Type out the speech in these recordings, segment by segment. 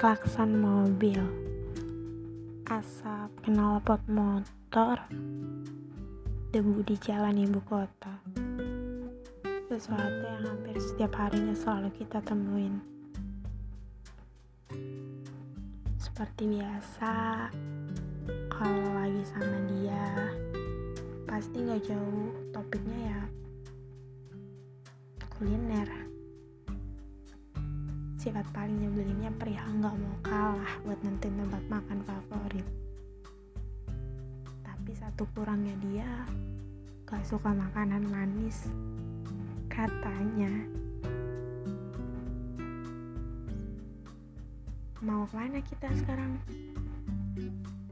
klakson mobil, asap knalpot motor, debu di jalan ibu kota. Sesuatu yang hampir setiap harinya selalu kita temuin. Seperti biasa, kalau lagi sama dia, pasti nggak jauh topiknya ya kuliner sifat paling nyebelinnya perihal nggak mau kalah buat nentuin tempat makan favorit. Tapi satu kurangnya dia gak suka makanan manis. Katanya. Mau ke mana kita sekarang?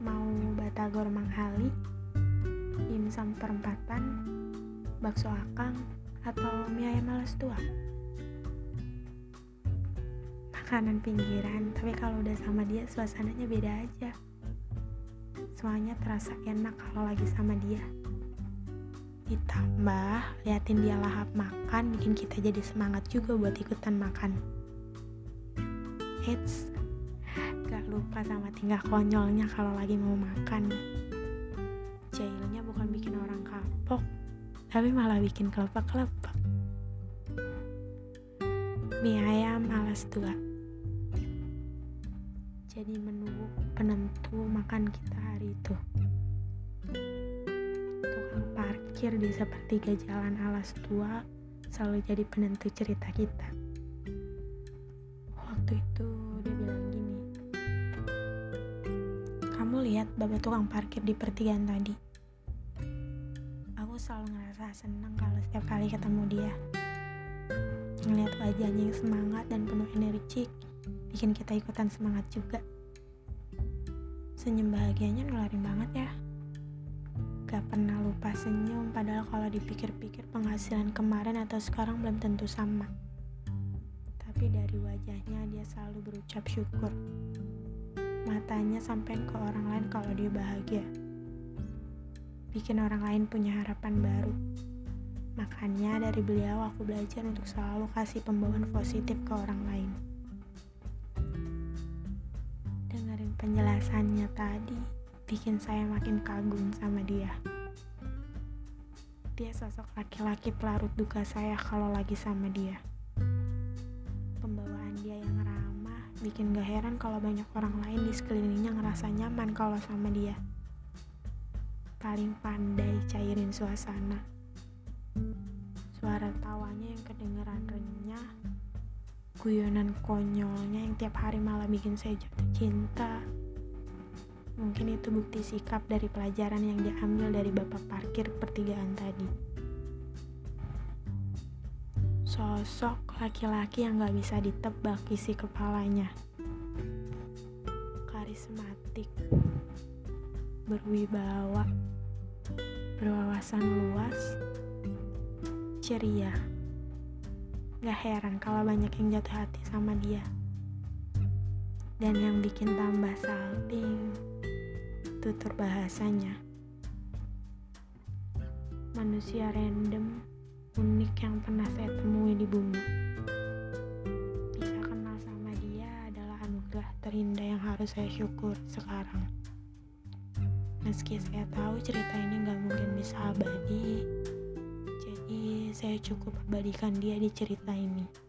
Mau batagor manghali dimsum perempatan bakso akang atau mie ayam alas tua makanan pinggiran tapi kalau udah sama dia suasananya beda aja. Semuanya terasa enak kalau lagi sama dia. Ditambah liatin dia lahap makan bikin kita jadi semangat juga buat ikutan makan. Eits, gak lupa sama tingkah konyolnya kalau lagi mau makan. Jailnya bukan bikin orang kapok tapi malah bikin kelopak-kelopak mie ayam alas tua jadi menu penentu makan kita hari itu. Tukang parkir di sepertiga jalan alas tua selalu jadi penentu cerita kita. Waktu itu dia bilang gini kamu lihat bapak tukang parkir di pertigaan tadi? Aku selalu ngerasa senang kalau setiap kali ketemu dia. Ngeliat wajahnya yang semangat dan penuh energik bikin kita ikutan semangat juga. Senyum bahagianya nularin banget ya. Gak pernah lupa senyum padahal kalau dipikir-pikir penghasilan kemarin atau sekarang belum tentu sama. Tapi dari wajahnya dia selalu berucap syukur. Matanya sampai ke orang lain kalau dia bahagia. Bikin orang lain punya harapan baru. Makanya dari beliau aku belajar untuk selalu kasih pembawaan positif ke orang lain penjelasannya tadi bikin saya makin kagum sama dia. Dia sosok laki-laki pelarut duka saya kalau lagi sama dia. Pembawaan dia yang ramah bikin gak heran kalau banyak orang lain di sekelilingnya ngerasa nyaman kalau sama dia. Paling pandai cairin suasana. Suara tawanya yang kedengeran renyah guyonan konyolnya yang tiap hari malah bikin saya jatuh cinta. Mungkin itu bukti sikap dari pelajaran yang diambil dari bapak parkir pertigaan tadi. Sosok laki-laki yang gak bisa ditebak isi kepalanya. Karismatik. Berwibawa. Berwawasan luas. Ceria gak heran kalau banyak yang jatuh hati sama dia. Dan yang bikin tambah salting tutur bahasanya. Manusia random unik yang pernah saya temui di bumi. Bisa kenal sama dia adalah anugerah terindah yang harus saya syukur sekarang. Meski saya tahu cerita ini gak mungkin bisa abadi saya cukup abadikan dia di cerita ini